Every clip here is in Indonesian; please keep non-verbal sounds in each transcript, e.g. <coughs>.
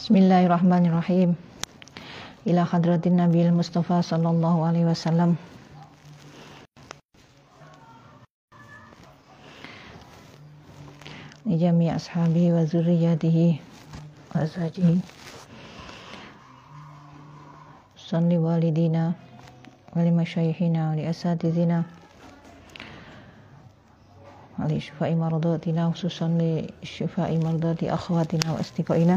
Bismillahirrahmanirrahim. Ila hadratin Nabi Mustafa sallallahu alaihi wasallam. لجميع أصحابه وذرياته وأزواجه صل والدينا ولمشايخنا ولأساتذنا ولشفاء مرضاتنا خصوصا لشفاء مرضات أخواتنا وأصدقائنا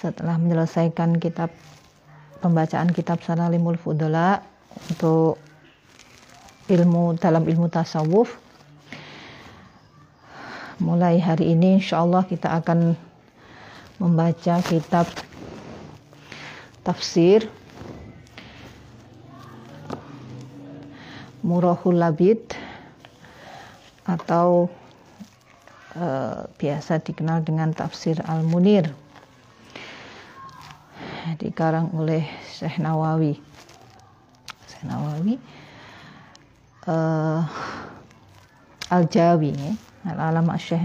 setelah menyelesaikan kitab pembacaan kitab Salalimul Fudala untuk ilmu dalam ilmu tasawuf. Mulai hari ini insya Allah kita akan membaca kitab tafsir Murahul Labid atau uh, biasa dikenal dengan tafsir Al-Munir dikarang oleh Syekh Nawawi Syekh Nawawi uh, Al-Jawi ya. Al-Alama Syekh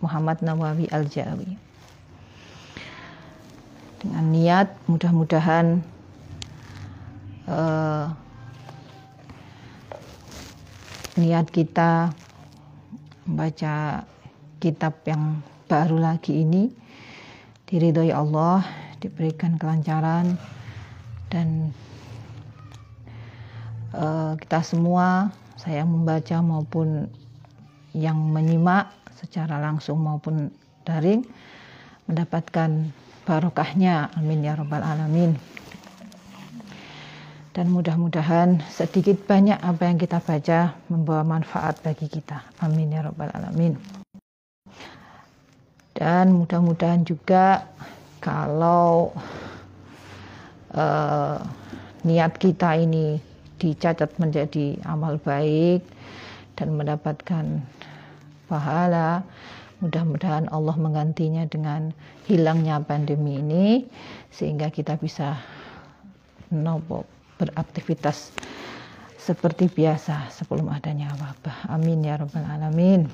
Muhammad Nawawi Al-Jawi dengan niat mudah-mudahan uh, niat kita membaca kitab yang baru lagi ini diridhoi Allah, diberikan kelancaran dan uh, kita semua saya membaca maupun yang menyimak secara langsung maupun daring mendapatkan barokahnya amin ya rabbal alamin dan mudah-mudahan sedikit banyak apa yang kita baca membawa manfaat bagi kita. Amin ya rabbal alamin. Dan mudah-mudahan juga kalau uh, niat kita ini dicatat menjadi amal baik dan mendapatkan pahala, mudah-mudahan Allah menggantinya dengan hilangnya pandemi ini sehingga kita bisa nopo beraktivitas seperti biasa sebelum adanya wabah. Amin ya rabbal alamin.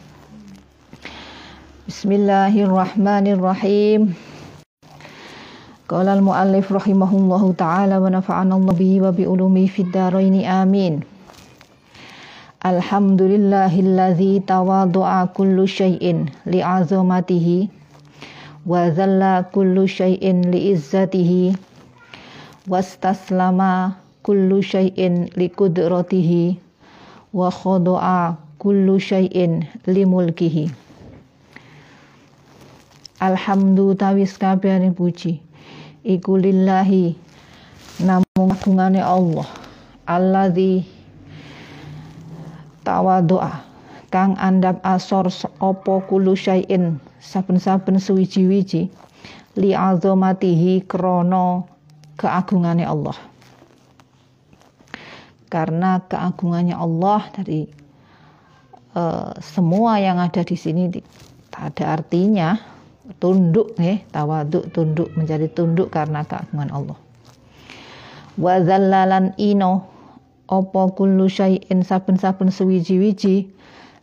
Bismillahirrahmanirrahim. Qala al-muallif rahimahullahu taala wa nafa'ana Allah bihi wa bi ulumi fid dharain amin. Alhamdulillahilladzi tawadu'a kullu syai'in li'azamatihi wa dhalla kullu syai'in li'izzatihi wastaslama kullu syai'in li kudratihi wa khudu'a kullu syai'in li mulkihi Alhamdu tawis kabehane puji iku lillahi namung agungane Allah. Alladzi tawadu'a kang andap asor opo kullu syai'in. Saben-saben suwiji-wiji. Li azamatihi krana keagungane Allah. Karena keagungannya Allah dari uh, semua yang ada di sini tak ada artinya tunduk nih tawaduk tunduk menjadi tunduk karena keagungan Allah. Wa zallalan ino opo kullu syai'in saben-saben sewiji-wiji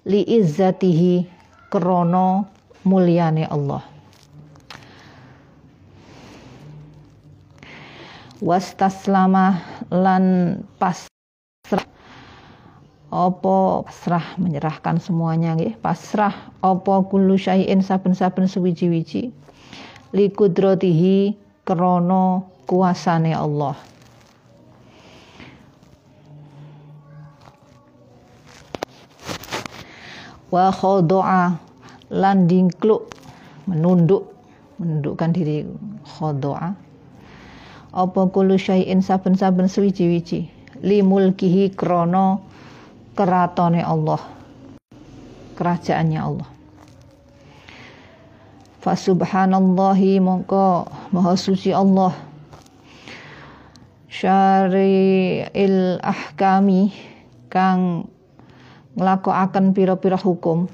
li izzatihi krono mulyane Allah. Wastaslama lan pas opo pasrah menyerahkan semuanya nggih. Pasrah opo kullu syai'in saben-saben suwiji-wiji. Li kudratihi krana kuasane Allah. Wa khodoa lan dingkluk menunduk menundukkan diri khodoa apa kullu syai'in saben-saben suwiji-wiji. Li mulkihi krana keratone Allah kerajaannya Allah. Fasubhanallahi mongko maha suci Allah. Syari'il ahkami kang nglakokaken pira-pira hukum.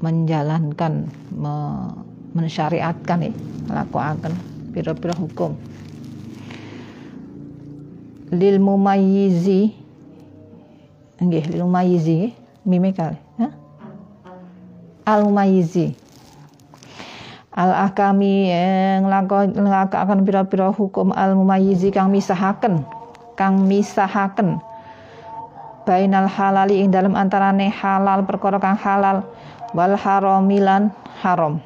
Menjalankan me, mensyariatkan ya nglakokaken pira-pira hukum. Lil mumayyizi nggih lil mumayyizi mime kali al-mumayyizi. Al-ahkami yang akan pira-pira hukum al-mumayyizi kang misahaken kang misahaken. Bainal halali ing dalam antarane halal perkara kang halal. Wal haramilan haram.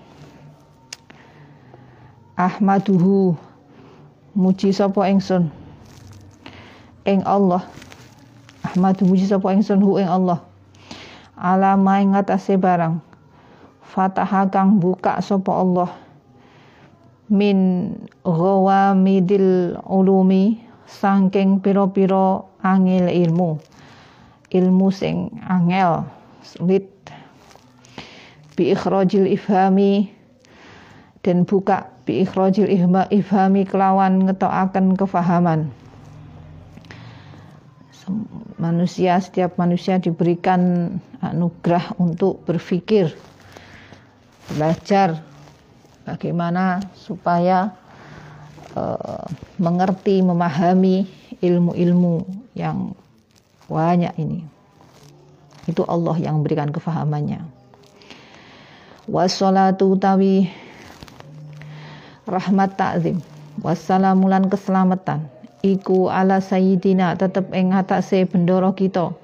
Ahmaduhu muji sapa ingsun? Ing Allah ahmadu muji sapa ingsun hu ing Allah. Alama ing atase barang. Fataha kang buka sapa Allah. Min ghawamidil ulumi sangking piro-piro angel ilmu. Ilmu sing angel sulit. Bi ikhrajil ifhami dan buka bi ikhrajil ifhami kelawan ngetokaken kefahaman manusia setiap manusia diberikan anugerah untuk berpikir belajar bagaimana supaya uh, mengerti, memahami ilmu-ilmu yang banyak ini. Itu Allah yang berikan kefahamannya. Wassalatu tawi rahmat ta'zim. Wassalamulan keselamatan. Iku ala sayyidina tetep ing atase bendoro kita.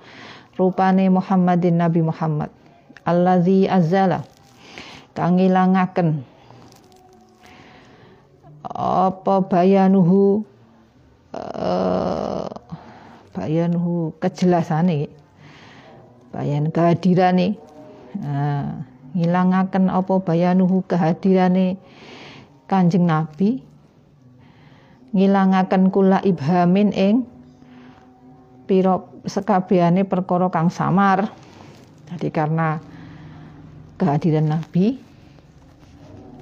Rupane Muhammadin Nabi Muhammad. Allazi azala kang ngilangaken apa bayanuhu uh, bayanuhu kejelasane bayan kehadirane uh, ngilangaken apa bayanuhu kehadirane Kanjeng Nabi ngilangaken kula ibhamin ing pira sekabehane perkara kang samar jadi karena kehadiran Nabi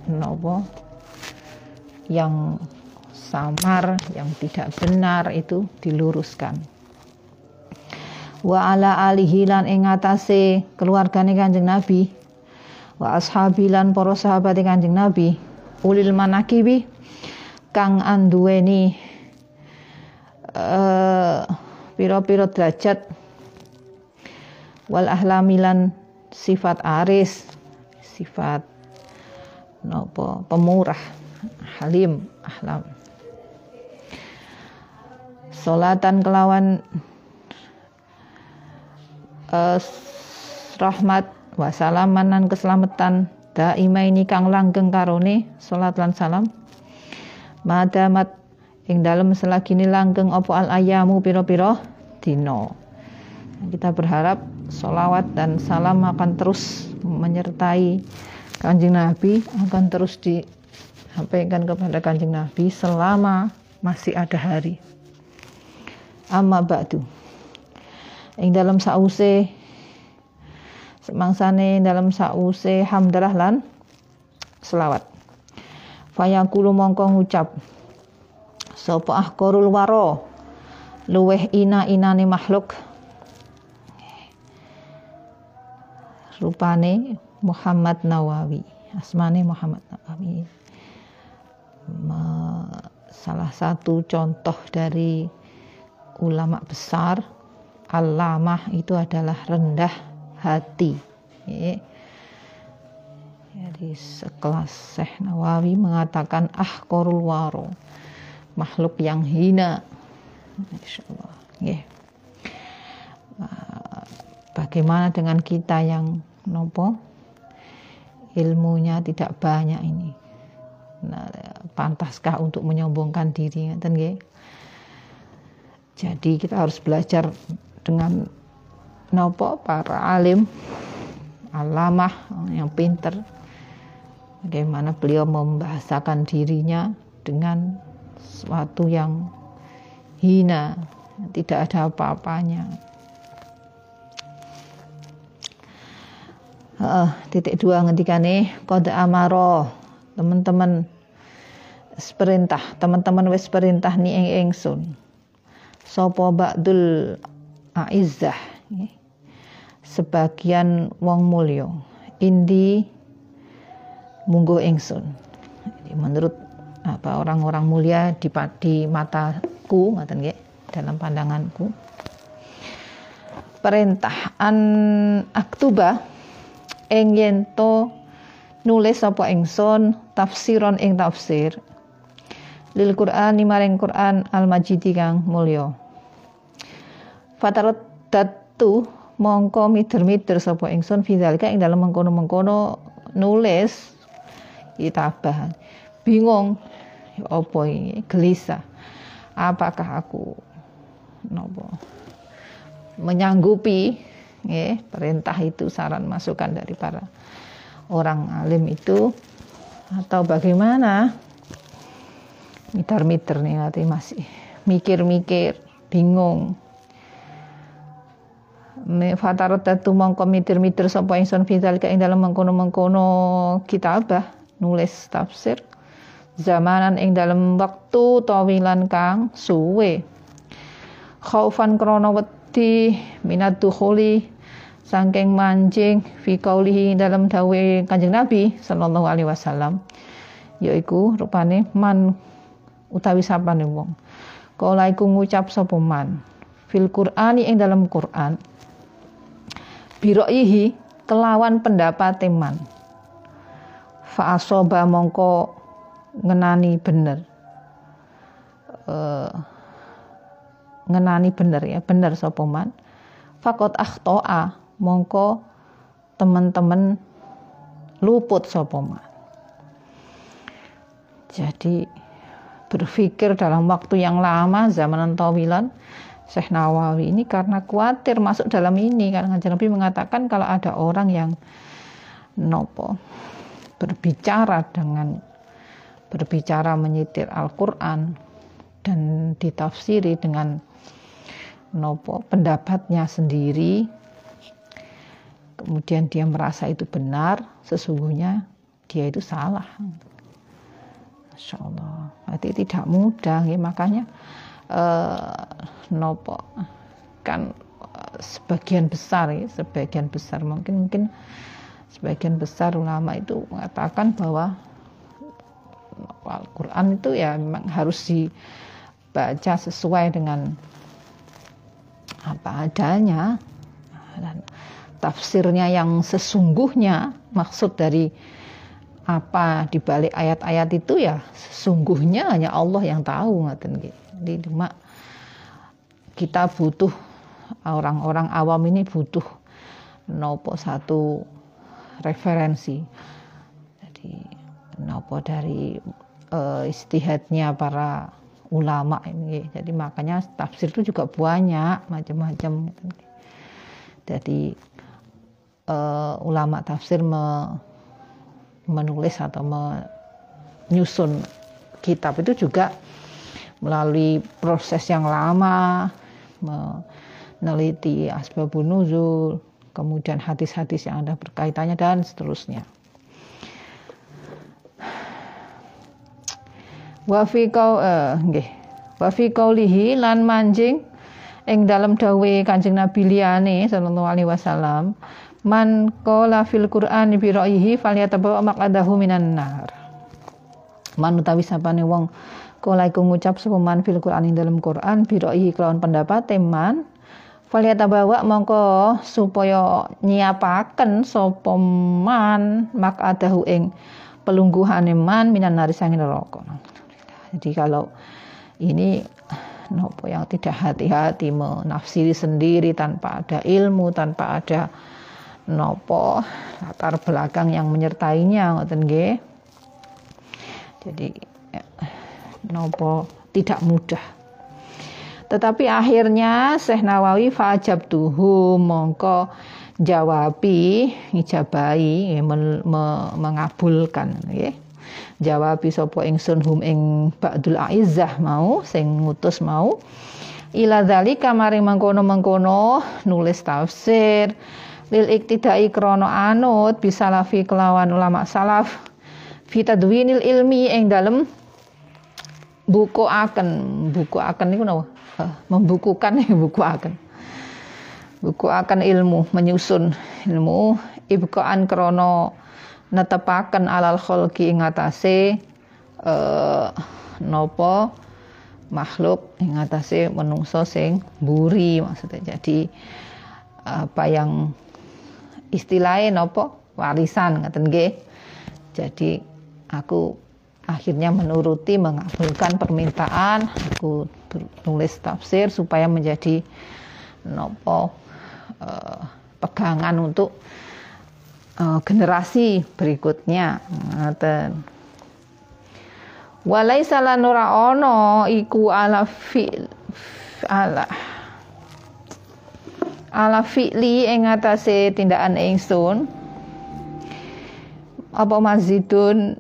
nopo yang samar, yang tidak benar itu diluruskan. Wa ala alihi lan ing atase keluargane Kanjeng Nabi. Wa ashabi lan para sahabat Kanjeng Nabi. Ulil manakibi kang anduweni uh, piro-piro derajat wal ahlamilan sifat aris, sifat nopo pemurah halim ahlam. Solatan kelawan uh, rahmat wasalaman dan keselamatan daima ini kang langgeng karone salat lan salam madamat ing selagi ini langgeng opo al ayamu piro-piro dino kita berharap solawat dan salam akan terus menyertai Kanjeng Nabi akan terus disampaikan kepada Kanjeng Nabi selama masih ada hari. Amma ba'du. Ing dalam sause semangsane dalam sause hamdalah lan selawat. Fayaqulu mongko ngucap sapa ahqarul waro? Luweh ina inane makhluk. Rupane Muhammad Nawawi asmane Muhammad Nawawi. Salah satu contoh dari ulama besar alamah itu adalah rendah hati jadi sekelas Syekh Nawawi mengatakan ah korul waro makhluk yang hina Insya Allah yeah. bagaimana dengan kita yang nopo ilmunya tidak banyak ini. Nah, pantaskah untuk menyombongkan diri ngeten? Jadi kita harus belajar dengan nopo para alim, alamah yang pinter bagaimana beliau membahasakan dirinya dengan sesuatu yang hina, tidak ada apa-apanya. uh, titik dua ngendikane kode amaro teman-teman perintah teman-teman wis perintah ni ing ingsun. Sapa ba'dul aizzah sebagian wong mulya. Indi munggo ingsun menurut apa orang-orang mulia di, di mataku ngaten nggih dalam pandanganku perintah an aktuba ing yen nulis sapa ingsun tafsiron ing tafsir lil Qur'an maring Qur'an al majidi kang mulya. Fatarat datu mongko mider-mider sapa ingsun fidzalika ing dalam mengkono-mengkono nulis kitabah bingung apa ini? Gelisah. Apakah aku nopo menyanggupi ya, perintah itu saran masukan dari para orang alim itu? Atau bagaimana? Miter-miter nih nanti masih mikir-mikir bingung. Fatarat datu mongko mitir-mitir sapa ingsun fital ing dalam mengkono-mengkono kitabah nulis tafsir. Zamanan ing dalam waktu tawilan kang suwe. Khaufan krana wedi minat dukhuli Sangking mancing fi kaulihi dalam dawe Kanjeng Nabi sallallahu alaihi wasallam yaiku rupane man utawi sapane wong. Kala iku ngucap sapa fil Qur'ani ing dalam Qur'an biroihi kelawan pendapat man fa asoba mongko ngenani bener. Uh, ngenani bener ya bener sapa man? Fakot akhtoa mongko teman-teman luput sopoma. Jadi berpikir dalam waktu yang lama zaman tawilan Syekh Nawawi ini karena khawatir masuk dalam ini. Karena Nabi mengatakan kalau ada orang yang nopo berbicara dengan berbicara menyitir Al-Qur'an dan ditafsiri dengan nopo pendapatnya sendiri. Kemudian dia merasa itu benar, sesungguhnya dia itu salah. Masya Allah, berarti tidak mudah, ya makanya eh, nopo kan eh, sebagian besar ya, sebagian besar. Mungkin mungkin sebagian besar ulama itu mengatakan bahwa Al-Quran itu ya memang harus dibaca sesuai dengan apa adanya. Dan tafsirnya yang sesungguhnya maksud dari apa di balik ayat-ayat itu ya sesungguhnya hanya Allah yang tahu ngaten Jadi cuma kita butuh orang-orang awam ini butuh nopo satu referensi. Jadi nopo dari uh, istihadnya para ulama ini. Jadi makanya tafsir itu juga banyak macam-macam. Jadi uh, ulama tafsir me, menulis atau menyusun kitab itu juga melalui proses yang lama meneliti asbabun nuzul kemudian hadis-hadis yang ada berkaitannya dan seterusnya wa fi kau eh nggih wa fi qaulihi lan manjing ing dalam dawe Kanjeng Nabi liyane sallallahu alaihi wasallam Man qala fil Qur'ani bi ra'yihi falyatabawa maq'adahu minan nar. Man utawi sapane wong kala iku ngucap sapa man fil Qur'ani dalam Qur'an bi ra'yihi kelawan pendapat teman falyatabawa mongko supaya nyiapaken sapa man maq'adahu ing pelungguhane man minan nar sanging neraka. Jadi kalau ini nopo yang tidak hati-hati menafsiri sendiri tanpa ada ilmu, tanpa ada nopo latar belakang yang menyertainya ngoten nggih. Jadi ya, nopo tidak mudah. Tetapi akhirnya Syekh Nawawi fajab tuhu mongko jawabi ijabai men, me, mengabulkan nggih. Jawabi sapa ingsun hum ing ba'dul aizzah mau sing ngutus mau. Ila dzalika maring mengkono-mengkono nulis tafsir. Lil iktidai krono anut bisalafi kelawan ulama salaf. Fi tadwinil ilmi ing dalem buku akan buku akan niku napa membukukan buku akan. Buku akan ilmu menyusun ilmu. Ibqaan krono netepaken alal kholqi ing atase eh, nopo makhluk ing atase menungso sing buri maksudnya. Jadi apa yang istilahnya nopo? Warisan ngaten nggih. Jadi aku akhirnya menuruti mengabulkan permintaan. Aku tulis tafsir supaya menjadi nopo uh, pegangan untuk uh, generasi berikutnya. Ngaten walaisa lanura ono iku ala fi ala ala fi'li ing tindakan ingsun. Apa mazidun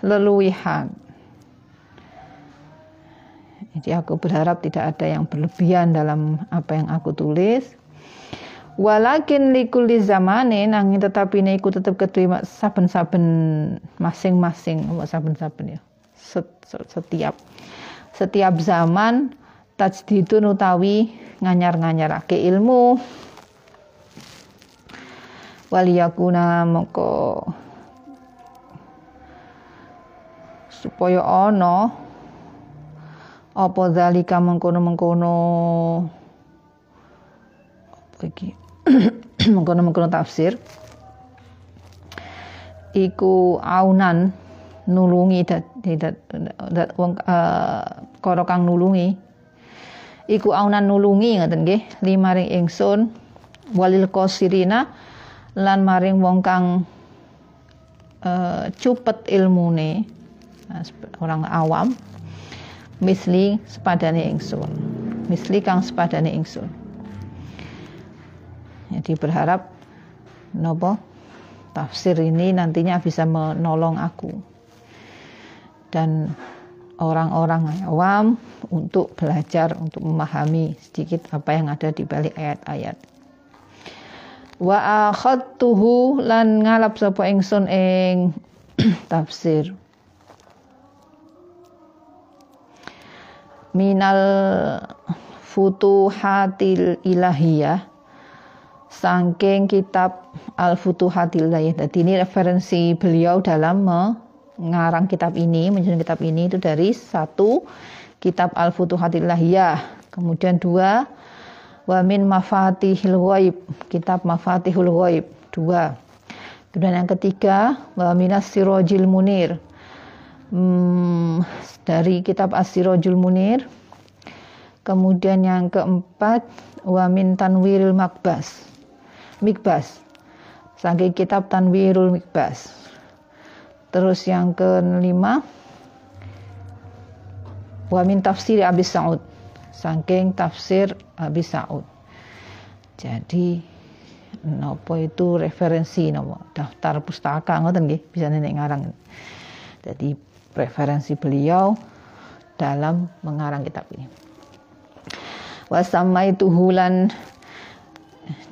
leluwihan jadi aku berharap tidak ada yang berlebihan dalam apa yang aku tulis. Walakin likuli zamane nanging tetapi ini aku tetap ketui saben-saben masing-masing saben-saben ya. Setiap setiap zaman tajdidun utawi nganyar-nganyarake ilmu. Waliyakuna moko supaya ana apa zalika mengkono-mengkono? Apa iki <clears throat> mengkono-mengkono tafsir. Iku aunan nulungi dat, dat, wong uh, karo kang nulungi. Iku aunan nulungi ngoten nggih limaring ingsun walil qasirina lan maring wong kang uh, cupet ilmune. Nah, orang awam misli sepadane ingsun misli kang sepadane ingsun jadi berharap nopo tafsir ini nantinya bisa menolong aku dan orang-orang awam untuk belajar untuk memahami sedikit apa yang ada di balik ayat-ayat. Wa akhadtuhu lan ngalap sapa ingsun ing <clears throat> tafsir. Minal futuhatil ilahiyah sangking kitab al futuhatil ilahiyah. Jadi ini referensi beliau dalam ngarang kitab ini, menyusun kitab ini itu dari satu kitab Al-Futuhatil Lahiyah. Kemudian dua wa min mafatihil ghaib, kitab mafatihul ghaib. Dua. Kemudian yang ketiga wa minas sirojil munir. Hmm, dari kitab As-Sirajul Munir. Kemudian yang keempat wa min tanwiril makbas. Mikbas. Saking kitab Tanwirul Mikbas Terus yang kelima wa min tafsir Abi Sa'ud. Saking tafsir Abi Sa'ud. Jadi nopo itu referensi nopo daftar pustaka ngoten nggih bisa nenek ngarang. Jadi referensi beliau dalam mengarang kitab ini. Wasama itu hulan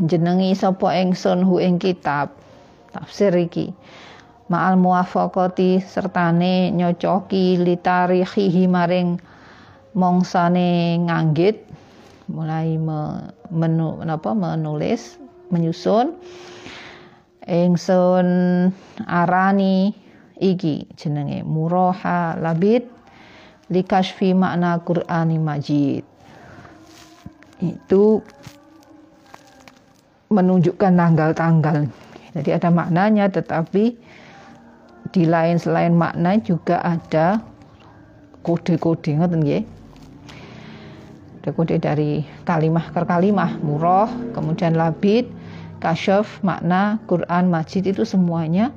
jenengi sapa ingsun hu ing kitab? Tafsir iki. Ma'al muwafaqati sertane nyocoki litarihi maring mongsane nganggit mulai menu, menapa menulis menyusun. Ingsun arani iki jenenge muraha labid likashfi makna Qur'ani Majid. Itu menunjukkan tanggal-tanggal. Jadi ada maknanya tetapi di lain selain makna juga ada kode-kode. Ngoten nggih. Kode-kode dari kalimah ke kalimah, murah, kemudian labid, kasyaf, makna, Quran, majid itu semuanya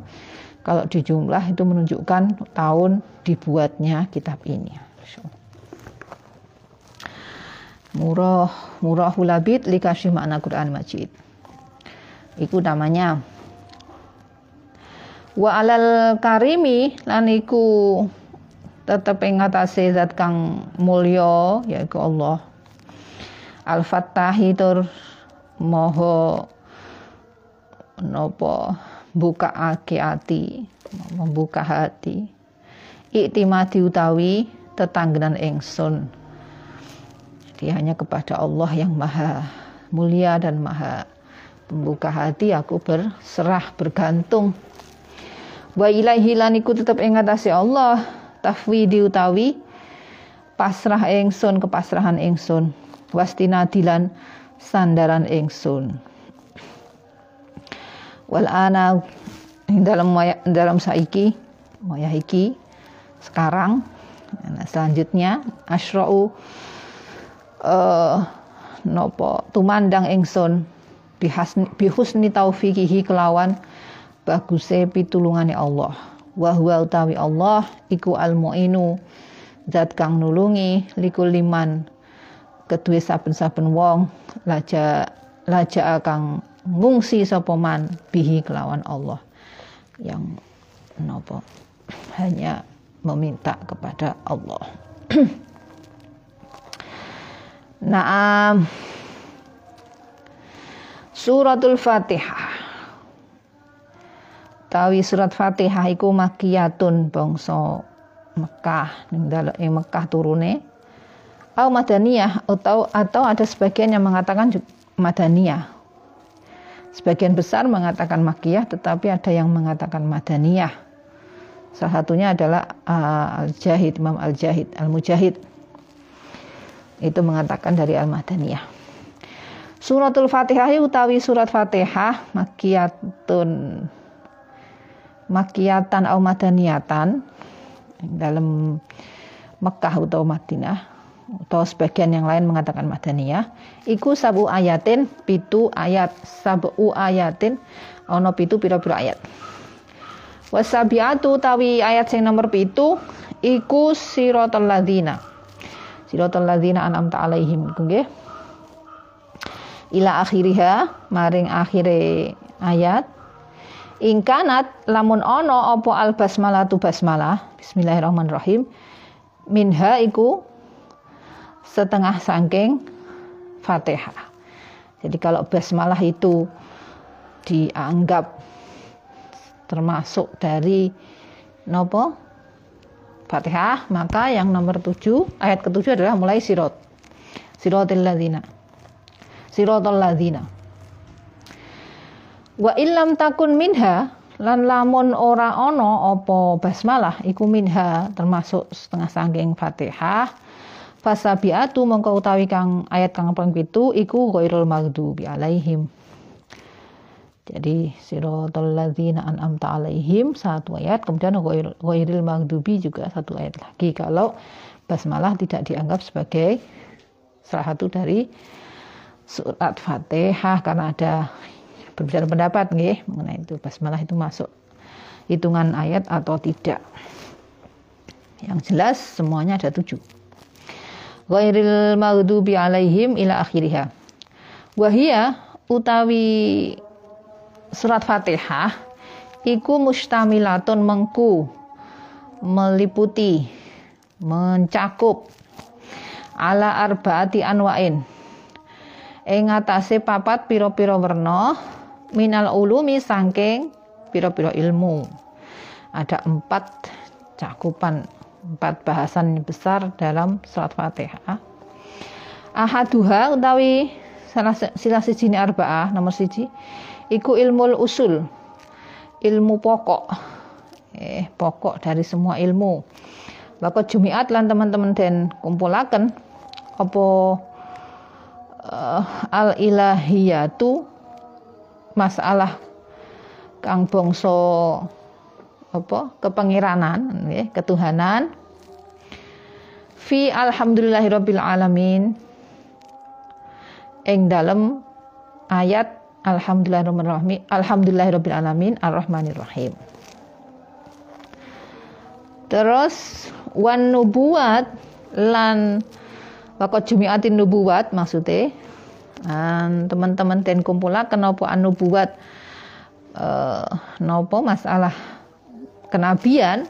kalau dijumlah itu menunjukkan tahun dibuatnya kitab ini. Murah, murah labid likasih makna Quran majid. Itu namanya wa alal karimi lan iku tetep ing atase zat kang mulya yaiku Allah al fattahi tur moho nopo buka ake hati membuka hati. Iktimati utawi tetanggenan engsun jadi hanya kepada Allah yang maha mulia dan maha membuka hati aku berserah bergantung. Wa ilaihi laniku tetap ingatasi Allah. Tafwidi utawi pasrah engsun kepasrahan engsun wastinadilan sandaran engsun wal ana dalam dalam saiki maya iki sekarang. Nah, selanjutnya asra'u uh, nopo tumandang engsun bihusni taufikihi kelawan baguse pitulungane Allah. Wa huwa utawi Allah iku al muinu zat kang nulungi likul liman kedue saben-saben wong laja laja kang ngungsi sapa man bihi kelawan Allah. Yang nopo? Hanya meminta kepada Allah. <clears throat> Naam. Suratul Fatihah. Tawi surat Fatihah iku makiyatun bangsa Mekah. Ning ing Mekah turune. Au madaniyah atau atau ada sebagian yang mengatakan madaniyah sebagian besar mengatakan makiyah tetapi ada yang mengatakan madaniyah. Salah satunya adalah uh, Al-Jahid Imam Al-Jahid Al-Mujahid. Itu mengatakan dari Al-Madaniyah. Suratul Fatihah utawi surat Fatihah makiyatun makiyatan atau madaniyatan dalam Mekah atau Madinah atau sebagian yang lain mengatakan Madaniyah iku sabu ayatin pitu ayat sabu ayatin ono pitu pira-pira ayat. Wasabiatu tawi ayat sing nomor pitu iku siratal ladzina. Siratal ladzina an'amta alaihim. Nggih. Ila akhiriha maring akhire ayat. Ingkanat lamun ono opo al basmalah tu basmalah. Bismillahirrahmanirrahim. Minha iku setengah sangking fatihah jadi kalau basmalah itu dianggap termasuk dari nopo? Fatihah maka yang nomor tujuh ayat ketujuh adalah mulai sirot. Sirotil ladina sirotol ladina Wa illam takun minha lan lamun ora ono opo basmalah iku minha termasuk setengah sangking Fatihah fasabiatu mongko utawi kang ayat kang ping pitu iku ghairul maghdubi alaihim jadi siratal ladzina an'amta alaihim satu ayat kemudian ghairil maghdubi juga satu ayat lagi kalau basmalah tidak dianggap sebagai salah satu dari surat Fatihah karena ada berbicara pendapat nggih mengenai itu basmalah itu masuk hitungan ayat atau tidak. Yang jelas semuanya ada tujuh. Ghairil maghdubi alaihim ila akhiriha. Wahia utawi surat Fatihah iku mustamilatun mengku meliputi mencakup ala arbaati anwain. Ing atase papat pira-pira werna minal ulumi sangking piro-piro ilmu. Ada empat cakupan empat bahasan besar dalam surat fatihah. Ahaduha utawi salah sila siji arba'ah nomor siji iku ilmu usul ilmu pokok. Eh pokok dari semua ilmu. Bapak Jumiat lan teman-teman dan kumpulaken apa uh, al ilahiyatu masalah kang bangsa apa? Kepengiranan nggih ketuhanan. Fi alhamdulillahirabbil alamin. Ing dalem ayat alhamdulillahirabbil alamin arrahmanirrahim. Terus wan nubuat lan wakot jumiatin nubuat maksudnya. Teman-teman ten kumpulaken napa anu buat uh, napa masalah kenabian.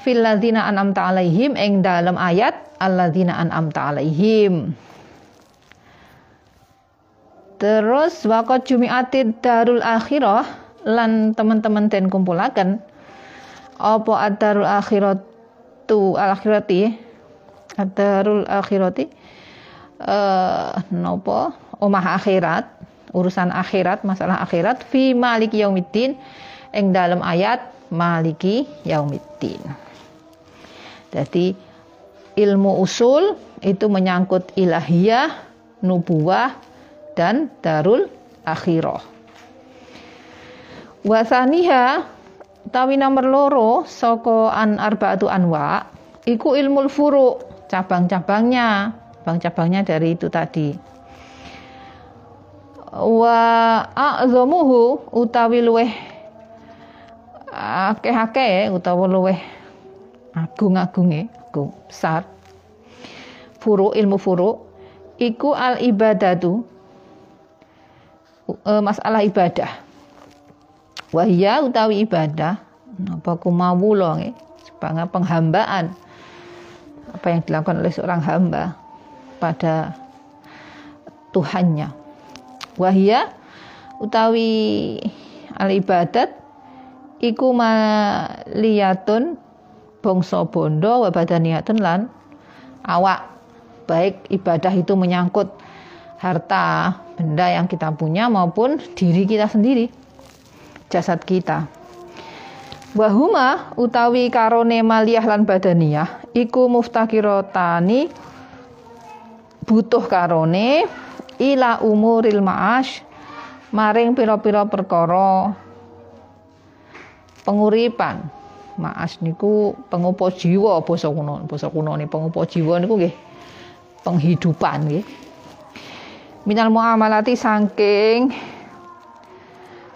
Fil ladzina an'amta alaihim ing dalam ayat alladzina an'amta alaihim. Terus wakot jumiatid darul akhirah lan teman-teman den kumpulaken apa adarul akhirat tu al akhirati adarul akhirati eh nopo omah akhirat urusan akhirat masalah akhirat fi maliki yaumiddin ing dalam ayat maliki yaumiddin. Jadi ilmu usul itu menyangkut ilahiyah nubuah dan darul akhirah. Wasaniha tawi nomor loro saka an arbaatu anwa iku ilmu furu cabang-cabangnya. Cabang-cabangnya dari itu tadi. Wa a'zamuhu utawi luweh akeh-akeh utawa luweh agung-agunge agung besar. Furu ilmu furu iku al ibadatu e, masalah ibadah. Wahya utawi ibadah apa kumawula nggih sebagai penghambaan. Apa yang dilakukan oleh seorang hamba pada Tuhannya. Wahya utawi al ibadat iku maliyatun bangsa bondo wa badaniyatun lan awak baik ibadah itu menyangkut harta benda yang kita punya maupun diri kita sendiri jasad kita. Wahuma utawi karone maliyah lan badaniyah iku muftakirotani butuh karone ila umuril ma'ash maring pira-pira perkara penguripan. Ma'as niku pengupo jiwa basa kuno, basa kuno ni pengupo jiwa niku nggih penghidupan nggih. Minal muamalati saking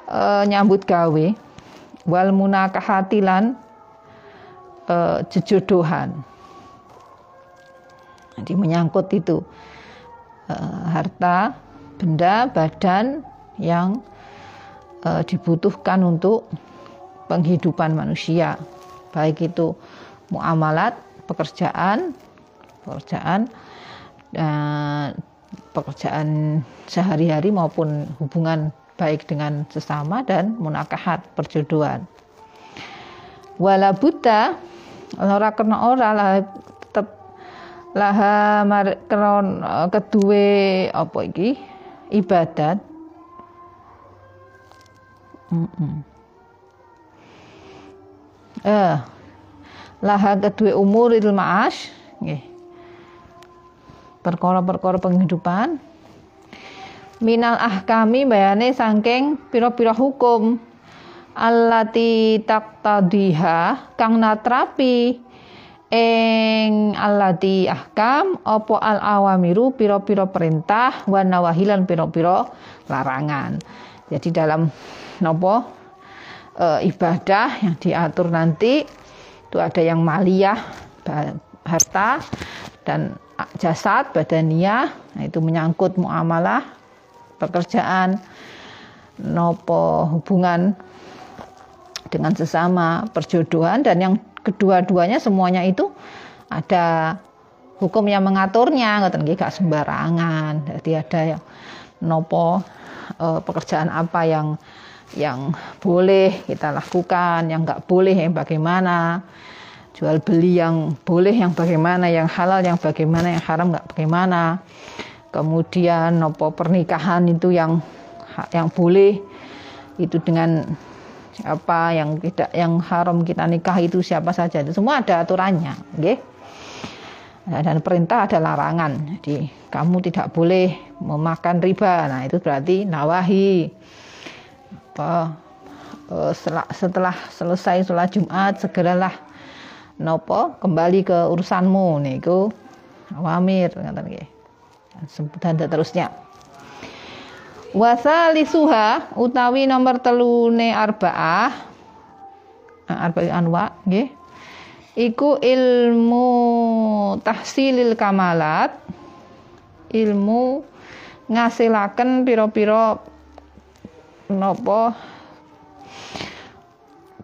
uh, nyambut gawe wal munakahatilan uh, jejodohan jadi menyangkut itu uh, harta benda badan yang uh, dibutuhkan untuk penghidupan manusia. Baik itu muamalat pekerjaan pekerjaan dan pekerjaan sehari-hari maupun hubungan baik dengan sesama dan munakahat perjodohan. Wala buta ora kena ora lah tetep mar kron eh, kedue apa iki? Ibadat. Mm -mm. Eh laha kedue umuril ma'ash nggih. Perkara-perkara penghidupan. Minal ahkami bayane sangking piro-piro hukum. Allati taqtadiha kang natrapi. Eng allati ahkam opo al awamiru piro-piro perintah wa nawahilan piro-piro larangan. Jadi dalam nopo e, ibadah yang diatur nanti itu ada yang maliyah harta dan jasad badania nah itu menyangkut muamalah pekerjaan nopo hubungan dengan sesama perjodohan dan yang kedua-duanya semuanya itu ada hukum yang mengaturnya ngoten nggih gak sembarangan. Jadi ada yang nopo e, pekerjaan apa yang yang boleh kita lakukan yang nggak boleh yang bagaimana. Jual beli yang boleh yang bagaimana. Yang halal yang bagaimana. Yang haram nggak bagaimana. Kemudian nopo pernikahan itu yang yang boleh. Itu dengan apa yang tidak yang haram kita nikah itu siapa saja. Itu semua ada aturannya okay? Nah, dan perintah ada larangan. Jadi kamu tidak boleh memakan riba. Nah itu berarti nawahi apa eh, setelah, selesai sholat Jumat segeralah nopo kembali ke urusanmu niku. Awamir ngaten nggih dan terusnya wasalisuha utawi nomor telune arbaah nah, arba'ah anwa nggih iku ilmu tahsilil kamalat ilmu ngasilaken pira-pira napa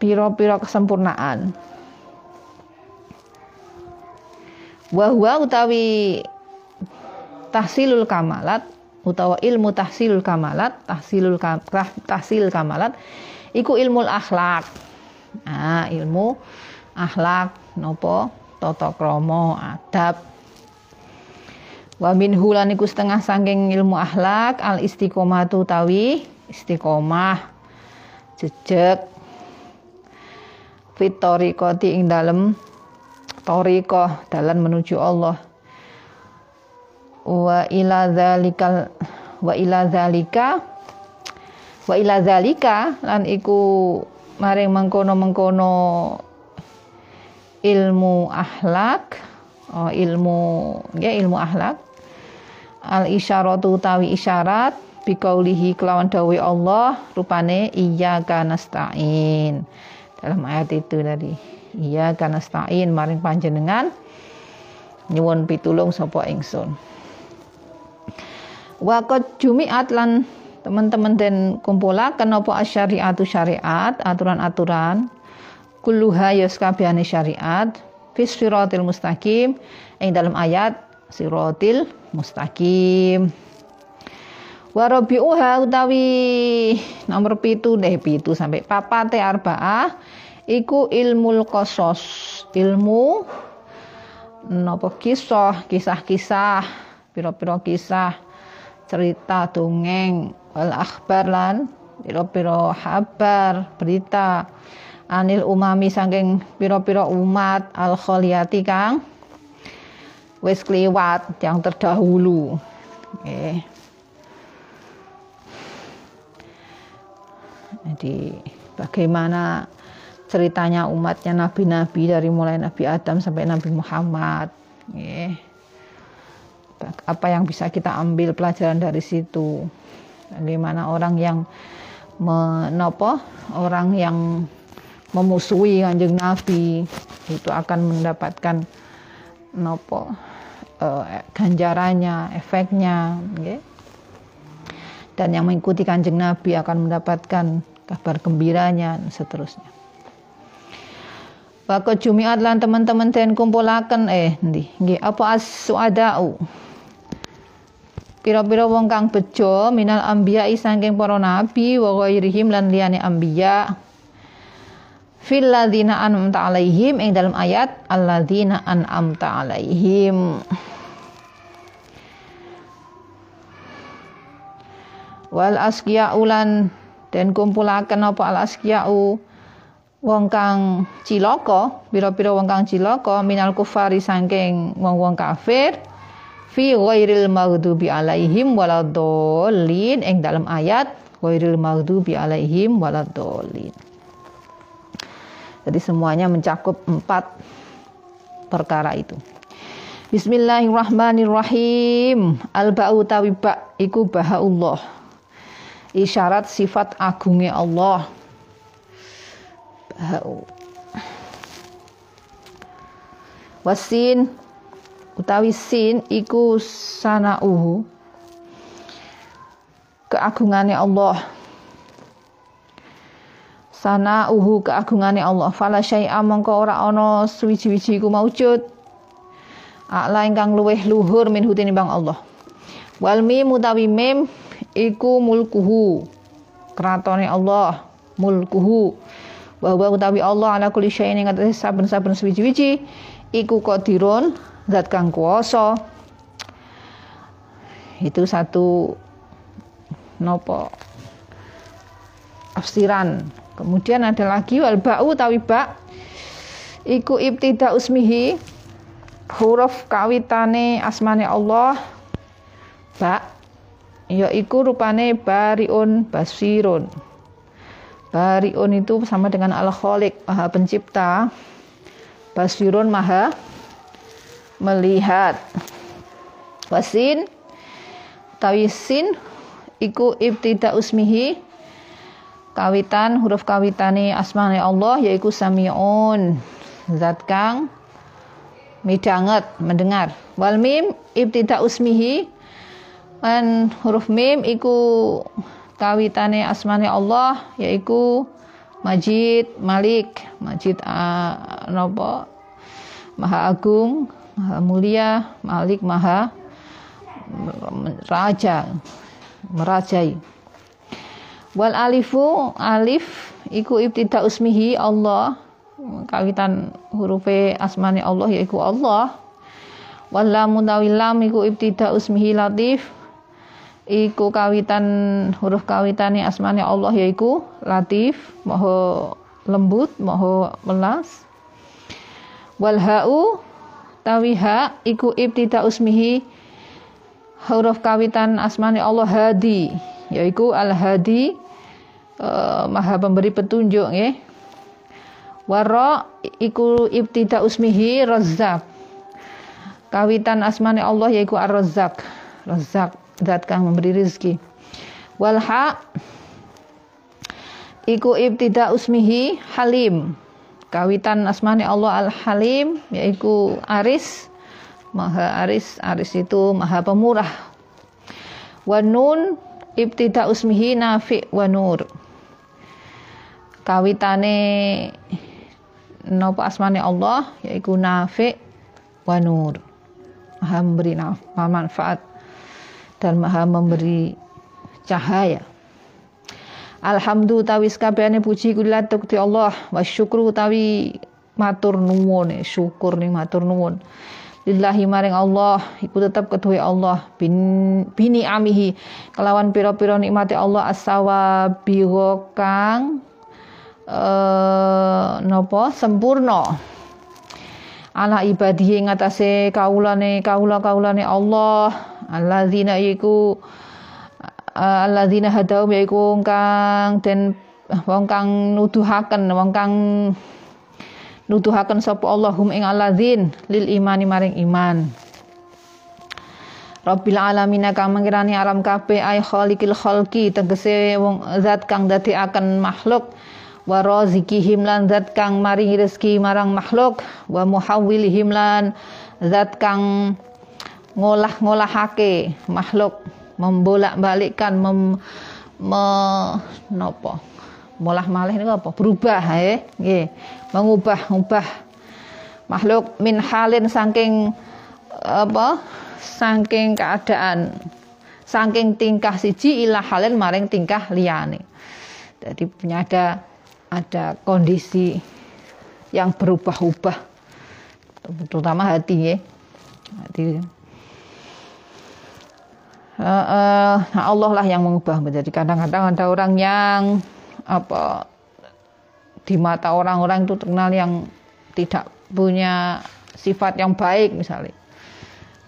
pira-pira kesempurnaan? Wahwa utawi tahsilul kamalat utawa ilmu tahsilul kamalat tahsilul tahsil kamalat iku ilmu akhlak. Nah ilmu akhlak nopo tata krama adab. Wa min hulan iku setengah saking ilmu akhlak al istiqomatu tawi istiqomah jejeg fit tariqati ing dalem tariqah dalan menuju Allah. Wa ila zalikal wa ila zalika wa ila zalika lan iku maring mengkono-mengkono ilmu akhlak oh, ilmu ya ilmu akhlak. Al isyaratu tawi isyarat bikaulihi kelawan dawe Allah rupane iya nasta'in. Dalam ayat itu tadi iya nasta'in maring panjenengan nyuwun pitulung sapa ingsun. Wakot jumiat lan teman-teman dan kumpulaken apa asyariatu syariat aturan-aturan kulluha yaskabihane syariat fis siratil mustaqim ing dalam ayat siratil mustaqim wa rabi'uha utawi nomor pitu deh pitu sampai papate arbaah. Iku ilmul qasas ilmu napa kisah kisah-kisah pira-pira kisah cerita dongeng wal akhbar lan piro-piro habar berita. Anil umami saking piro-piro umat al kholiyati kang wis kliwat yang terdahulu. Okay. Jadi bagaimana ceritanya umatnya nabi-nabi dari mulai Nabi Adam sampai Nabi Muhammad apa yang bisa kita ambil pelajaran dari situ bagaimana orang yang menopo orang yang memusuhi kanjeng Nabi itu akan mendapatkan nopo uh, ganjarannya efeknya okay? Dan yang mengikuti kanjeng Nabi akan mendapatkan kabar gembiranya dan seterusnya. Bakal Jumiat lan teman-teman dan kumpulakan eh ndi nggih apa as suadau pira-pira wong kang bejo minal anbiya saking para nabi wa ghairihim lan liyane anbiya fil an'amta alaihim ing dalam ayat alladzina an'amta alaihim wal asqiya ulan dan kumpulaken apa al asqiyau wong kang cilaka pira-pira wong kang cilaka minal kufari saking wong-wong kafir fi ghairil maghdubi alaihim waladhdallin ing dalam ayat ghairil maghdubi alaihim waladhdallin. Jadi semuanya mencakup empat perkara itu. Bismillahirrahmanirrahim. Al-ba'u tawi ba iku Allah. Isyarat sifat agungnya Allah. Wasin utawi sin iku sanauhu. Keagungane Allah. Sanauhu keagungane Allah. Fala syai'a mongko ora ana suwiji-wiji iku maujud. A'la ingkang luweh luhur min bang Allah. Wal mim utawi mim iku mulkuhu. Kratone Allah mulkuhu. Bahwa utawi Allah ala kulli syai'in ing saben-saben suwiji-wiji iku qadirun zat kang kuasa itu satu nopo tafsiran kemudian ada lagi wal ba'u tawi ba iku ibtida usmihi huruf kawitane asmane Allah ba yaiku rupane bariun basirun. Bariun itu sama dengan al khaliq maha pencipta. Basirun maha melihat. Wasin tawisin iku ibtida usmihi. Kawitan huruf kawitane asmane Allah yaiku samiun. Zat kang midanget mendengar. Wal mim ibtida usmihi an huruf mim iku kawitane asmane Allah yaiku Majid Malik. Majid nopo? Maha Agung Maha Mulia, Malik Maha raja merajai. Wal alifu alif iku ibtida usmihi Allah kawitan huruf asmani Allah yaiku Allah. Wal lam lam iku ibtida usmihi latif iku kawitan huruf kawitane asmani Allah yaiku latif maha lembut maha melas wal ha'u tawi ha iku ibtida usmihi huruf kawitan asmani Allah hadi yaitu al hadi uh, maha pemberi petunjuk ya waro iku ibtida usmihi razzaq. Kawitan asmani Allah yaitu ar razzaq razzaq zat kang memberi rezeki? Wal ha iku ibtida usmihi halim. Kawitan asmani Allah al halim yaitu aris. Maha aris aris itu maha pemurah. Wanun ibtida usmihi nafi wa nur. Kawitane nopo asmane Allah yaitu nafi wa nur. Maha memberi manfaat dan maha memberi cahaya. Alhamdulillah tawis kabehane puji kuliah tukti Allah wa syukru tawi matur nuwun syukur ning matur nuwun. Lillahi maring Allah iku tetap kedua Allah bin bini amihi kelawan piro-piro nikmati Allah asawa biro kang eh nopo sempurna. Ala ibadihi ngatasé kaulane kaula-kaulane Allah alladzina iku uh, alladzina hadaum yaiku kang den wong kang nuduhaken wong kang nuduhaken sapa Allahum ing alladzin lil imani maring iman. Rabbil alamin kang mangirani alam kabeh ay khaliqil khalqi tegese wong zat kang akan makhluk. Wa razikihim lan zat kang maringi rezeki marang makhluk. Wa muhawwilihim lan zat kang ngolah-ngolahake makhluk membolak-balikkan mem, me, nopo? Molah malih ini apa? Berubah ya. Nggih. Mengubah ubah makhluk min halin saking apa? Saking keadaan saking tingkah siji ilah halin maring tingkah liyane. Jadi punya ada ada kondisi yang berubah-ubah. Terutama hati ya. Hati uh, uh, Allah lah yang mengubah menjadi. Kadang-kadang ada orang yang apa di mata orang-orang itu terkenal yang tidak punya sifat yang baik misalnya.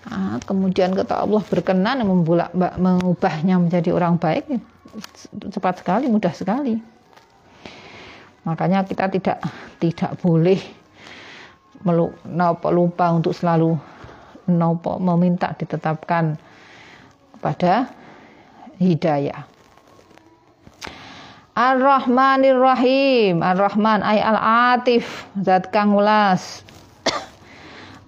Nah, kemudian kata Allah berkenan membulak mengubahnya menjadi orang baik cepat sekali mudah sekali. Makanya kita tidak tidak boleh lupa untuk selalu meminta ditetapkan pada hidayah Ar-Rahmanir Rahim. Ar-Rahman ay al-Atif, zat kang welas. <coughs>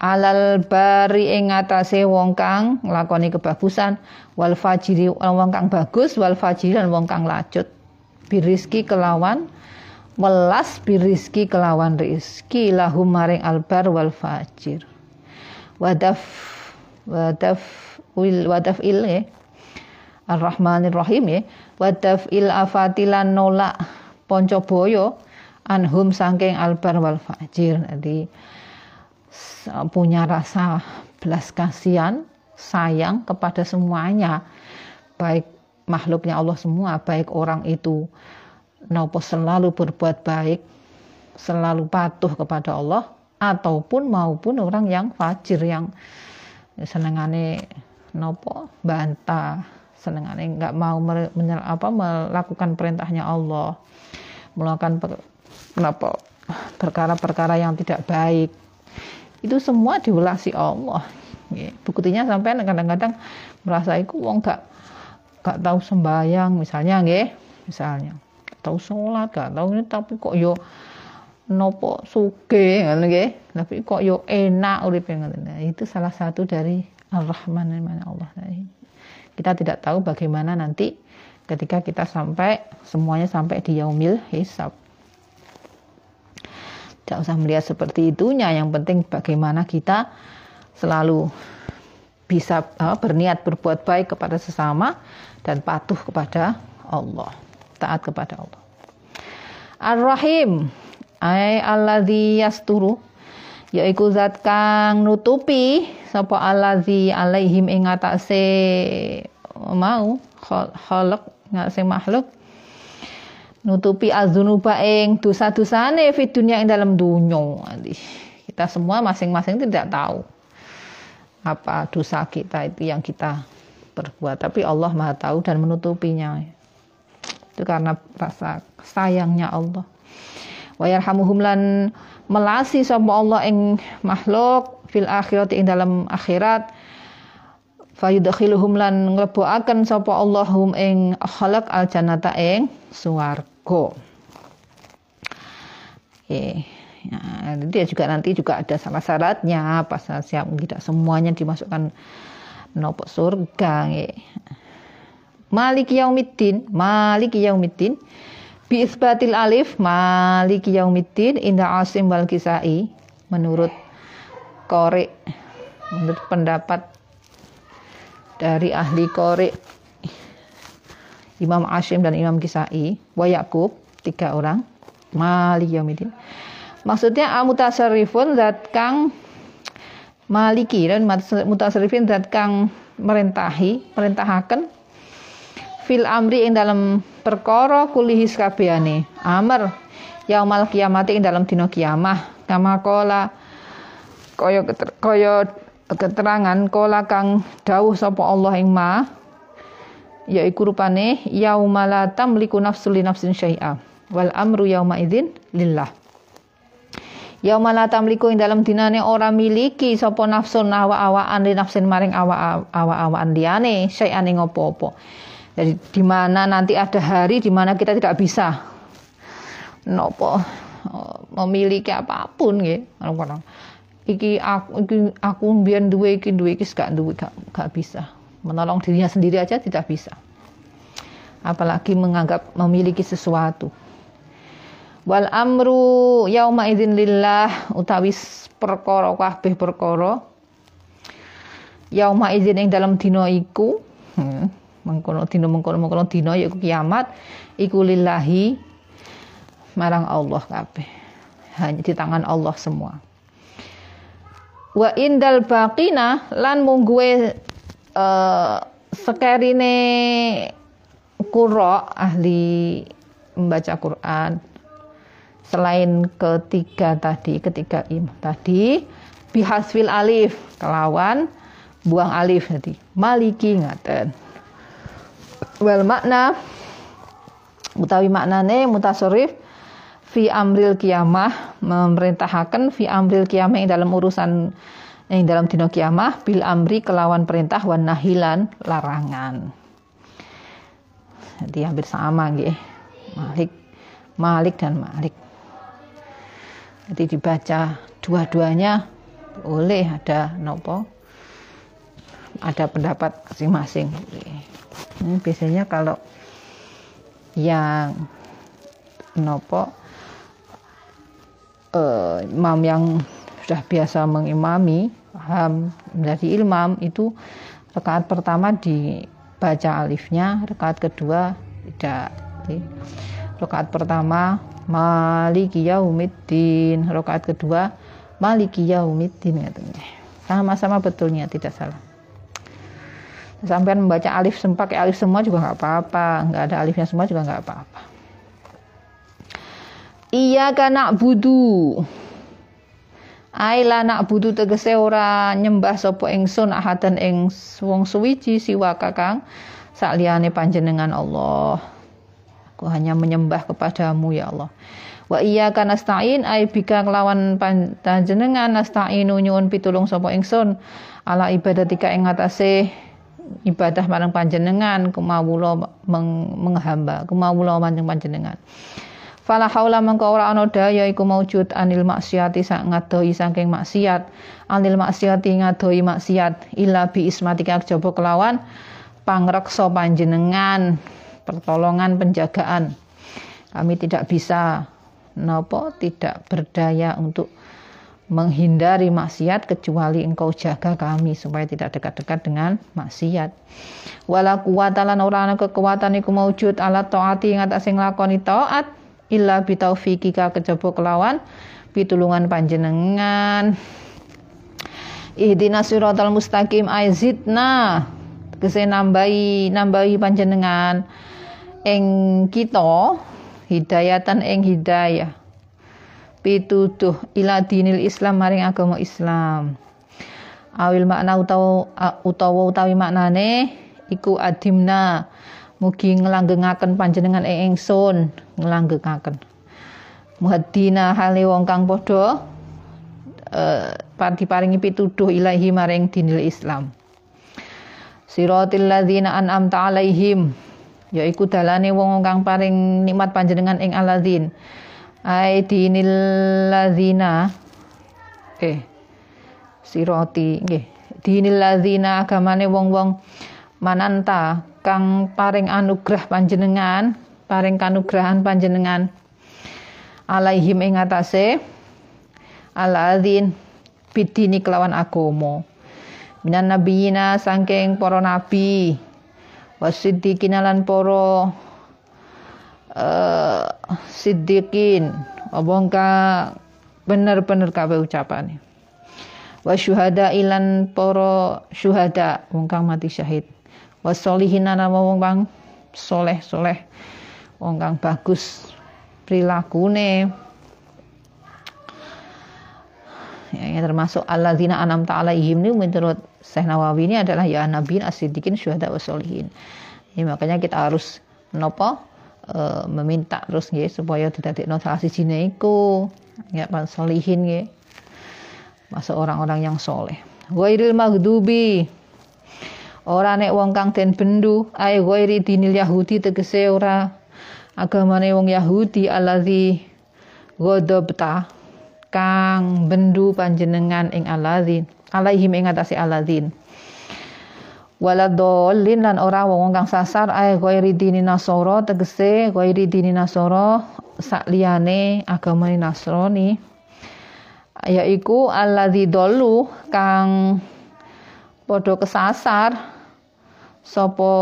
Alal bari ing ngatasé wong kang nglakoni kebagusan wal fajiri wong kang bagus wal fajiri lan wong kang lacut. Biriski kelawan welas biriski kelawan rizki lahum maring albar wal fajir. Wadaf wadaf wil wadaf il ya. Ar-Rahmanir Rahim ya. Wadaf il afatilan nolak ponco boyo anhum sangking albar wal fajir. Jadi punya rasa belas kasihan sayang kepada semuanya. Baik makhluknya Allah semua baik orang itu. Nopo selalu berbuat baik selalu patuh kepada Allah ataupun maupun orang yang fajir yang senengane nopo bantah senengane nggak mau menyel, apa, melakukan perintahnya Allah. Melakukan per, kenapa perkara-perkara yang tidak baik. Itu semua diulasi Allah. Buktinya sampai kadang-kadang merasa itu wong gak gak tahu sembayang misalnya nggih misalnya. Tahu sholat gak tahu ini tapi kok yo nopo suge ngono nggih. Tapi kok yo enak uripe ngoten nah, itu salah satu dari Ar-Rahman Allah kita tidak tahu bagaimana nanti ketika kita sampai semuanya sampai di yaumil hisab. Tidak usah melihat seperti itunya, yang penting bagaimana kita selalu bisa uh, berniat berbuat baik kepada sesama dan patuh kepada Allah, taat kepada Allah. Ar-Rahim. Ay alladzi yasturu. Yaiku zat kang nutupi sapa alladzi alaihim ing atase mau khalaq ngatase makhluk nutupi azunuba ing dosa-dosane fi dunia ing dalam dunya kita semua masing-masing tidak tahu apa dosa kita itu yang kita berbuat tapi Allah Maha tahu dan menutupinya. Itu karena rasa sayangnya Allah. Wa yarhamuhum lan melasi sapa Allah ing makhluk fil akhirat ing dalam akhirat fayudkhiluhum lan nglebokaken sapa Allahum ing khalaq al jannata ing swarga. Okay. Ya, dia juga nanti juga ada salah syaratnya pas siap tidak semuanya dimasukkan nopo surga ya. Malik yaumiddin, Malik yaumiddin bi isbatil alif Malik yaumiddin inda Asim wal Kisai menurut Korek menurut pendapat dari ahli Korek Imam Asim dan Imam Kisai wa Yakub tiga orang Malik yaumiddin Maksudnya mutasarrifun zat kang maliki dan mutasarrifin zat kang merentahi, merentahaken fil amri ing dalam perkara kulihis kabehane. Amr yaumal kiamat ing dalam dina kiamah. Kama kola kaya kaya keterangan kola kang dawuh sapa Allah ing ma yaiku rupane yaumala tamliku nafsul li nafsin syai'a wal amru yauma idzin lillah Yauma la tamliku ing dalam dinane ora miliki sapa nafsun awa-awaan li nafsin maring awa-awaan liyane syai'an ing apa-apa. Jadi di mana nanti ada hari di mana kita tidak bisa nopo memiliki apa pun nggih. Iki aku iki aku mbiyen duwe iki duwe iki gak duwe gak, gak bisa. Menolong dirinya sendiri aja tidak bisa. Apalagi menganggap memiliki sesuatu wal amru yauma idzin lillah utawi perkara kabeh perkara yauma idzin ing dalam dina iku hmm, mengkono dina mengkono mengkono dina yaiku kiamat iku lillahi marang Allah kabeh hanya di tangan Allah semua wa indal baqina lan mungguwe uh, sekerine kuro ahli membaca Quran. Selain ketiga tadi ketiga im tadi bihasfil alif kelawan buang alif tadi. Maliki ngaten. Wal makna utawi maknane mutasorif fi amril kiamah memerintahkan fi amril kiamah yang dalam urusan yang dalam dino kiamah bil amri kelawan perintah wan nahilan larangan. Jadi hampir sama nggih. Malik Malik dan Malik. Jadi dibaca dua-duanya boleh ada nopo ada pendapat masing-masing. Biasanya kalau yang nopo uh, imam yang sudah biasa mengimami paham menjadi ilmam itu rekaat pertama dibaca alifnya rekaat kedua tidak rekaat pertama Maliki yaumiddin. Rakaat kedua Maliki yaumiddin. Sama-sama betulnya tidak salah. Sampai membaca alif sempak alif semua juga nggak apa-apa, nggak ada alifnya semua juga nggak apa-apa. Iya kana budu. Aila nak budu tegese ora nyembah sapa ingsun ahadan ing wong suwiji siwa kakang sakliyane panjenengan Allah. Aku hanya menyembah kepadamu ya Allah. Wa iyyaka nasta'in ay bika kelawan panjenengan nasta'inu nyuwun pitulung sapa ingsun ala ibadatika ing atase ibadah marang panjenengan kumawula meng, menghamba kumawula marang panjenengan. Fala haula mangko ora ana daya iku maujud anil maksiati sak ngadohi saking maksiat anil maksiati ngadohi maksiat illa bi ismatika coba kelawan pangreksa panjenengan pertolongan penjagaan kami tidak bisa nopo tidak berdaya untuk menghindari maksiat kecuali engkau jaga kami supaya tidak dekat-dekat dengan maksiat. Wala kuwata lan ora ana kekuatan iku maujud ala taati ing atase nglakoni taat illa bitaufikika kejaba kelawan pitulungan panjenengan. Ihdina siratal mustaqim aizidna kese nambahi nambahi panjenengan ing kita hidayatan ing hidayah pituduh ila dinil Islam maring agama Islam. Awil makna utawa utawa utawi maknane iku adimna mugi nglanggengaken panjenengan ing ingsun nglanggengaken. Muhaddina hale wong kang padha uh, diparingi pituduh ilahi maring dinil Islam. Siratil ladzina an'amta alaihim yaiku dalane wong kang paring nikmat panjenengan ing aladzin ai dinil ladzina eh siroti nggih dinil ladzina agamane wong-wong mananta kang paring anugerah panjenengan paring kanugrahan panjenengan. Alaihim ing atase aladzin bidini kelawan agomo. Minan nabiyina sangking para nabi wasiddiqina lan para uh, siddiqin. Obong ka bener-bener kabeh ucapane? Wa syuhada ilan poro syuhada wong kang mati syahid wa solihin ana wong kang soleh soleh. Wong kang bagus prilakune. Ya, yang termasuk alladzina an'amta alaihim ini menurut Syekh Nawawi ini adalah ya nabiin as-siddiqin syuhada wa solihin. Ya, makanya kita harus nopo uh, meminta terus nggih supaya didadekno salah sijine iku. Ya pan solihin nggih. Masuk orang-orang yang soleh. Ghairil maghdubi ora nek wong kang den bendu ae ghairi dinil yahudi tegese ora. Agamane wong yahudi alazi ghadabta kang bendu panjenengan ing alazin alaihim ing atase alazin waladolin lan ora wong kang sasar ae ghairi dini nasoro tegese ghairi dini nasoro sak liyane agama Nasrani. Yaiku alladzi dolu kang padha kesasar sapa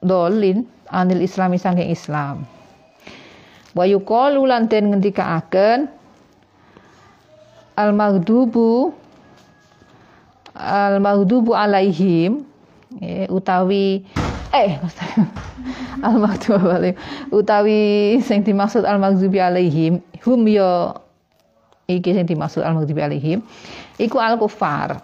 dolin anil islami saking Islam. Wa yuqalu lan den ngendikaaken al maghdubu al maghdubu alaihim utawi eh <laughs> al maghdubi alaihim utawi sing dimaksud al maghdubi alaihim hum ya iki sing dimaksud al maghdubi alaihim iku al kufar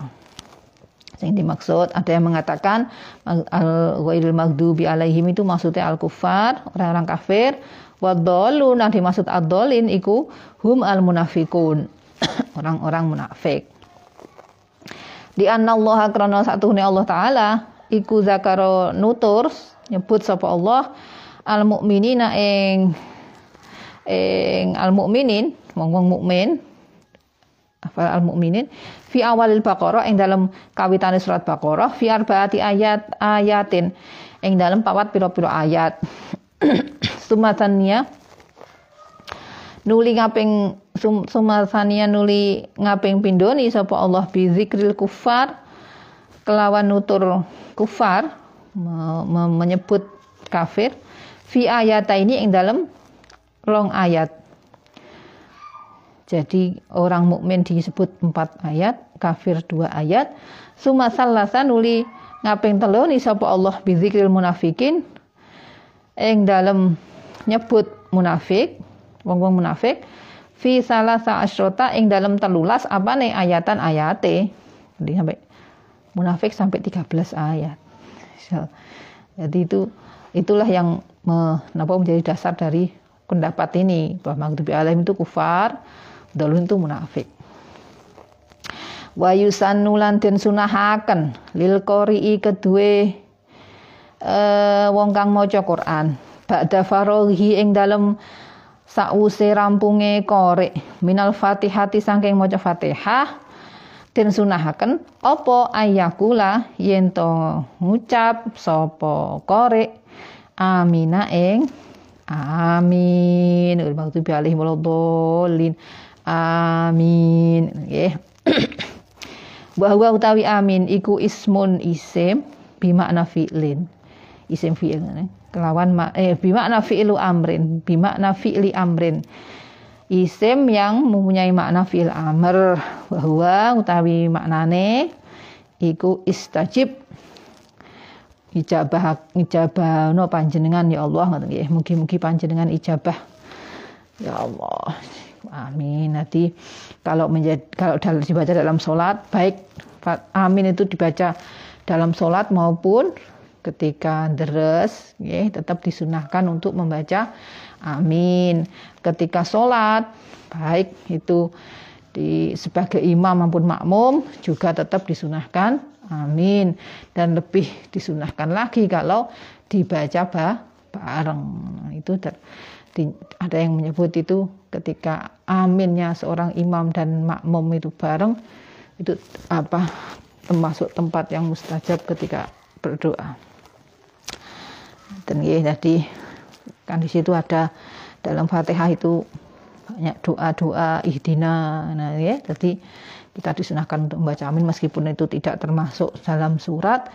yang dimaksud ada yang mengatakan al ghairil maghdubi alaihim itu maksudnya al kufar orang-orang kafir. Wadolun nah dimaksud adolin iku hum al munafikun <coughs> orang-orang munafik. Di anna Allah krana satuhune Allah taala iku zakaro nutur nyebut sapa Allah al mukminina ing ing al mukminin wong-wong mukmin. Apa al mukminin fi awalil baqarah ing dalam kawitane surat baqarah fi arbaati ayat ayatin ing dalam papat pira-pira ayat. <clears throat> Sumatania nuli ngaping sum, sumatania nuli ngaping pindoni sapa Allah bi zikril kufar kelawan nutur kufar me menyebut kafir fi ayat ini yang dalam long ayat jadi orang mukmin disebut empat ayat, kafir dua ayat. Suma salasa nuli ngaping telu ni sapa Allah bizikril munafikin ing dalam nyebut munafik, wong-wong munafik fi salasa asyrota ing dalam telulas apa nih ayatan ayate. Jadi sampai munafik sampai 13 ayat. Jadi itu itulah yang menapa menjadi dasar dari pendapat ini bahwa maghdubi alaihim itu kufar, dalun itu munafik. Wa yusannu lan den sunahaken lil qori'i kedue eh, wong kang maca Quran. Ba'da faraghi ing dalem sause rampunge korek minal Fatihati saking maca Fatihah. Den sunahaken apa ayakula yen to ngucap sapa korek amina ing amin. Maghdubi alaihim waladdallin amin. Nggih <coughs> bahwa utawi amin iku ismun isim bimakna fi'lin. Isim fi'il kelawan ma, eh bimakna fi'lu amrin bimakna fi'li amrin. Isim yang mempunyai makna fi'il amr. Bahwa utawi maknane iku istajib. Ijabah ijabah no panjenengan ya Allah ngoten nggih. Mugi-mugi panjenengan ijabah. Ya Allah amin. Nanti kalau menjadi kalau dibaca dalam sholat baik amin itu dibaca dalam sholat maupun ketika deres ya, tetap disunahkan untuk membaca amin. Ketika sholat baik itu di sebagai imam maupun makmum juga tetap disunahkan amin. Dan lebih disunahkan lagi kalau dibaca bareng. Itu ter, di, ada yang menyebut itu ketika aminnya seorang imam dan makmum itu bareng itu apa termasuk tempat yang mustajab ketika berdoa. Dan ya, jadi kan di situ ada dalam Fatihah itu banyak doa-doa ihdina nah ya jadi kita disunahkan untuk membaca amin meskipun itu tidak termasuk dalam surat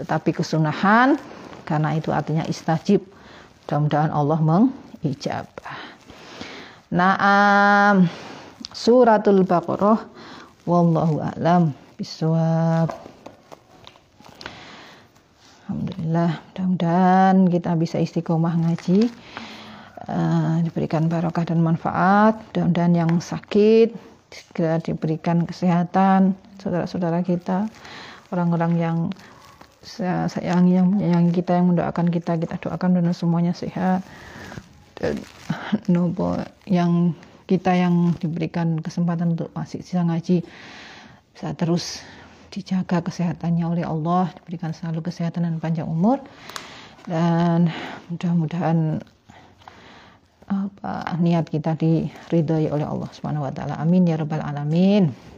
tetapi kesunahan karena itu artinya istajib mudah-mudahan Allah meng ijabah. Naam suratul Baqarah wallahu a'lam bisawab. Alhamdulillah, mudah-mudahan kita bisa istiqomah ngaji, uh, diberikan barokah dan manfaat. Mudah-mudahan yang sakit segera diberikan kesehatan, saudara-saudara kita, orang-orang yang sayangi yang menyayangi kita yang mendoakan kita kita doakan dan semuanya sehat nopo yang kita yang diberikan kesempatan untuk masih sisa ngaji bisa terus dijaga kesehatannya oleh Allah diberikan selalu kesehatan dan panjang umur. Dan mudah-mudahan apa niat kita diridhoi oleh Allah Subhanahu wa taala. Amin ya rabbal alamin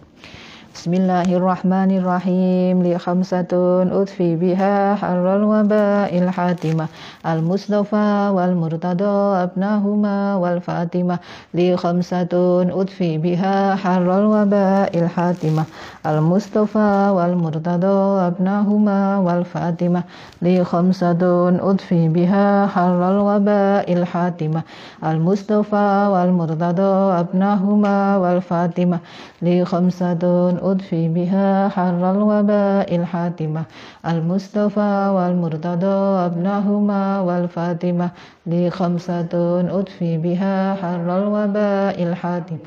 بسم الله الرحمن الرحيم لخمسة أطفي بها حر الوباء الحاتمة المصطفى والمرتضى أبناهما والفاتمة لخمسة أطفي بها حر الوباء الحاتمة المصطفى والمرتضى أبناهما والفاتمة لخمسة أطفي بها حر الوباء الحاتمة المصطفى والمرتضى أبناهما والفاتمة لخمسة أدفي بها حر الوباء الحاتمة المصطفى والمرتضى ابنهما والفاتمة لي خمسة أدفي بها حر الوباء الحاتمة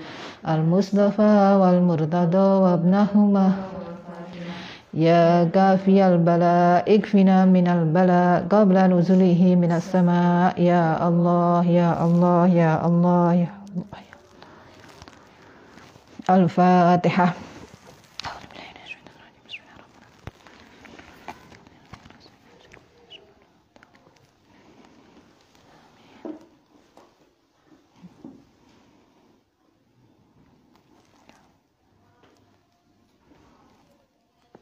المصطفى والمرتضى وابنهما يا كافي البلاء اكفنا من البلاء قبل نزوله من السماء يا الله يا الله يا الله يا الله الفاتحة